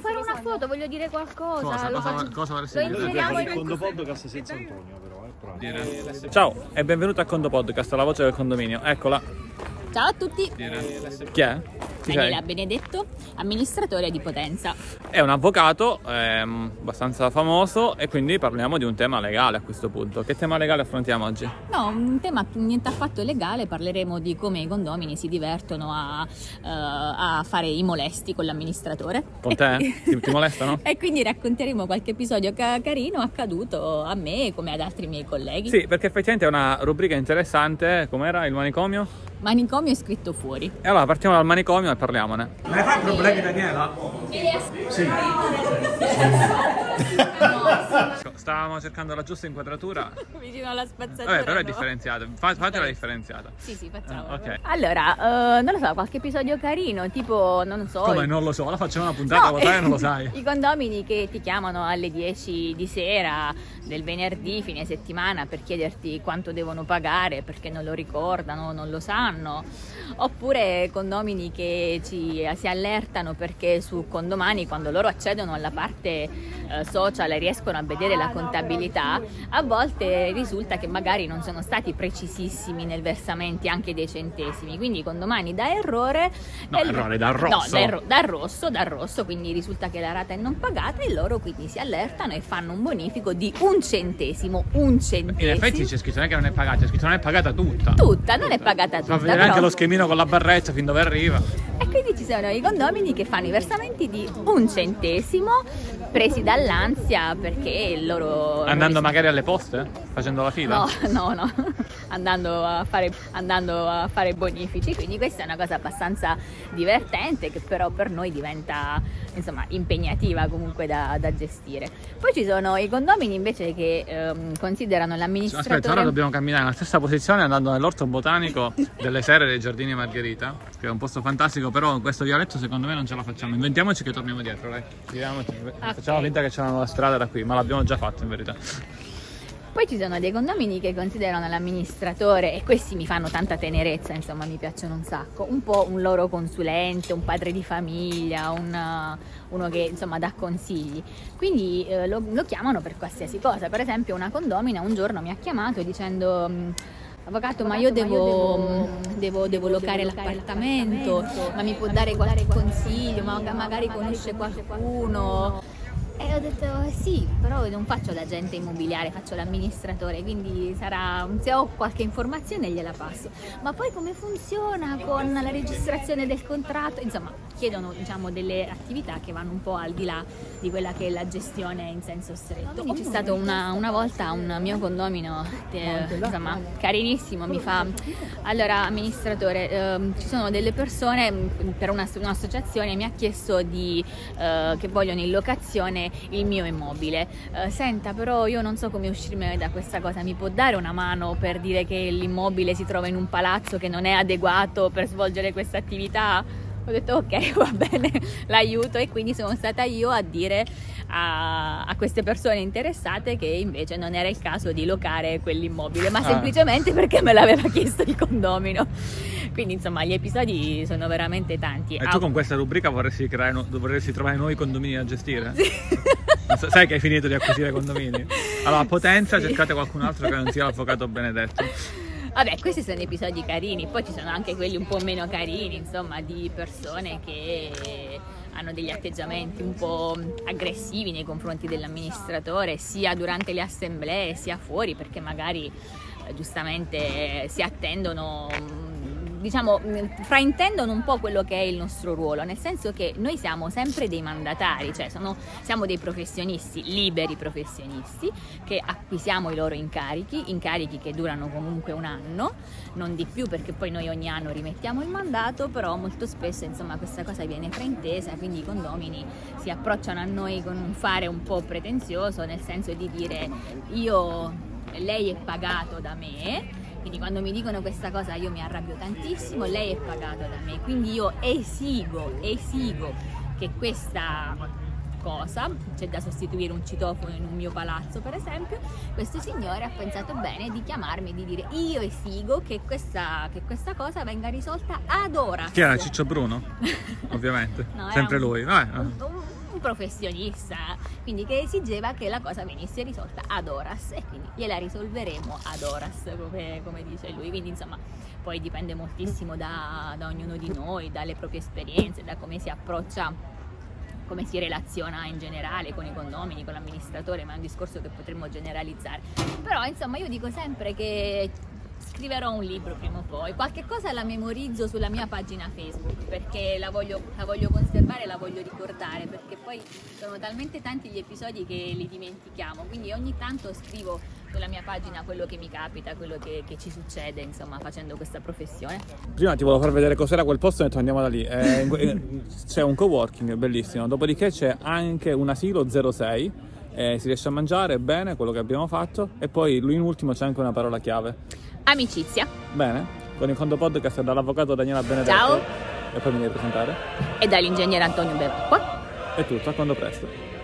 voglio fare una foto, voglio dire qualcosa. Cosa? lo Cosa, faccio- cosa vorresti dire? il Condo Podcast senza Antonio però, eh, bravo. Ciao e benvenuto a Condo Podcast, la voce del condominio. Eccola. Ciao a tutti. Chi è? Daniela Benedetto, amministratore di Potenza. È un avvocato ehm, abbastanza famoso e quindi parliamo di un tema legale a questo punto. Che tema legale affrontiamo oggi? No, un tema niente affatto legale, parleremo di come i condomini si divertono a, eh, a fare i molesti con l'amministratore. Con te? Ti- ti molestano? e quindi racconteremo qualche episodio ca- carino accaduto a me come ad altri miei colleghi. Sì, perché effettivamente è una rubrica interessante. Com'era il manicomio? Manicomio è scritto fuori. E allora partiamo dal manicomio e parliamone. Ma fai problemi Daniela? Sì. Stavamo cercando la giusta inquadratura. Vicino alla spazzatura. Vabbè, però è differenziata. Fa- Fatela differenziata. Sì, sì, facciamo. Ah, ok. Allora, eh, non lo so, qualche episodio carino, tipo, non so... Come non lo so, la facciamo una puntata, No, lo sai o non lo sai? I condomini che ti chiamano alle 10 di sera del venerdì, fine settimana, per chiederti quanto devono pagare perché non lo ricordano, non lo sanno. Oppure condomini che ci, si allertano perché su condomani, quando loro accedono alla parte eh, social e riescono a vedere la contabilità, a volte risulta che magari non sono stati precisissimi nel versamenti anche dei centesimi. Quindi condomani da errore. No, e l- errore, dal No, rosso. da erro- dal rosso, dal rosso, quindi risulta che la rata è non pagata e loro quindi si allertano e fanno un bonifico di un centesimo, un centesimo. In effetti c'è scritto non è che non è pagata, c'è scritto non è pagata tutta. Tutta, non è pagata tutta. Fa vedere però- anche lo schemino con la barretta fin dove arriva. E quindi ci sono i condomini che fanno i versamenti di un centesimo presi dall'ansia perché loro... Andando magari alle poste? Facendo la fila? No, no, no, andando a, fare, andando a fare bonifici, quindi questa è una cosa abbastanza divertente che però per noi diventa insomma impegnativa comunque da, da gestire. Poi ci sono i condomini invece che ehm, considerano l'amministratore... Aspetta, ora dobbiamo camminare nella stessa posizione andando nell'orto botanico delle Serre dei Giardini Margherita, che è un posto fantastico, però in questo vialetto secondo me non ce la facciamo. Inventiamoci che torniamo dietro, dai. Giriamoci. Facciamo finta che c'è una nuova strada da qui, ma l'abbiamo già fatto in verità. Poi ci sono dei condomini che considerano l'amministratore e questi mi fanno tanta tenerezza, insomma mi piacciono un sacco, un po' un loro consulente, un padre di famiglia, un, uno che insomma dà consigli. Quindi eh, lo, lo chiamano per qualsiasi cosa, per esempio una condomina un giorno mi ha chiamato dicendo... "Mm, Avvocato, ma io devo, mm, devo, devo locare l'appartamento, ma mi può dare qualche consiglio, ma magari conosce qualcuno. E ho detto sì, però non faccio l'agente immobiliare, faccio l'amministratore, quindi sarà, se ho qualche informazione gliela passo. Ma poi come funziona con la registrazione del contratto? Insomma, chiedono diciamo, delle attività che vanno un po' al di là di quella che è la gestione in senso stretto. C'è stato una, una volta un mio condomino, eh, insomma, carinissimo, mi fa, allora amministratore, ehm, ci sono delle persone mh, per una- un'associazione, mi ha chiesto di, eh, che vogliono in locazione il mio immobile. Eh, senta, però io non so come uscirmi da questa cosa, mi può dare una mano per dire che l'immobile si trova in un palazzo che non è adeguato per svolgere questa attività? Ho detto ok, va bene, l'aiuto e quindi sono stata io a dire a, a queste persone interessate che invece non era il caso di locare quell'immobile, ma Ah. semplicemente perché me l'aveva chiesto il condomino. Quindi insomma gli episodi sono veramente tanti. E Ah, tu con questa rubrica vorresti, creare, vorresti trovare nuovi condomini da gestire? So- Sai che hai finito di acquisire condomini? Allora, a Potenza Sì. cercate qualcun altro che non sia l'avvocato Benedetto. Vabbè, questi sono episodi carini, poi ci sono anche quelli un po' meno carini, insomma, di persone che hanno degli atteggiamenti un po' aggressivi nei confronti dell'amministratore, sia durante le assemblee sia fuori, perché magari eh, giustamente si attendono diciamo, mh, fraintendono un po' quello che è il nostro ruolo, nel senso che noi siamo sempre dei mandatari, cioè sono- siamo dei professionisti, liberi professionisti, che acquisiamo i loro incarichi, incarichi che durano comunque un anno, non di più perché poi noi ogni anno rimettiamo il mandato, però molto spesso insomma questa cosa viene fraintesa, quindi i condomini si approcciano a noi con un fare un po' pretenzioso, nel senso di dire io, lei è pagato da me, quindi quando mi dicono questa cosa io mi arrabbio tantissimo, lei è pagato da me, quindi io esigo, esigo che questa qualcosa, c'è da sostituire un citofono in un mio palazzo per esempio, questo signore ha pensato bene di chiamarmi e di dire io esigo che questa, che questa cosa venga risolta ad ora. Chi era Ciccio Bruno? Ovviamente, No, sempre un- lui. Vai, un, un- un professionista, quindi che esigeva che la cosa venisse risolta ad horas e quindi gliela risolveremo ad horas, come, come dice lui. Quindi insomma poi dipende moltissimo da, da ognuno di noi, dalle proprie esperienze, da come si approccia come si relaziona in generale con i condomini, con l'amministratore, ma è un discorso che potremmo generalizzare. Però insomma io dico sempre che scriverò un libro prima o poi, qualche cosa la memorizzo sulla mia pagina Facebook perché la voglio, la voglio conservare, la voglio ricordare perché poi sono talmente tanti gli episodi che li dimentichiamo, quindi ogni tanto scrivo sulla mia pagina quello che mi capita, quello che, che ci succede insomma facendo questa professione. Prima ti volevo far vedere cos'era quel posto e detto andiamo da lì. Eh, eh, c'è un coworking bellissimo, dopodiché c'è anche un asilo 06, eh, si riesce a mangiare bene quello che abbiamo fatto e poi lui in ultimo c'è anche una parola chiave. Amicizia Bene, con il Fondo Podcast dall'avvocato Daniela Benedetto. Ciao. E poi mi devi presentare. e dall'ingegnere Antonio Bevacqua. È tutto, a quando presto.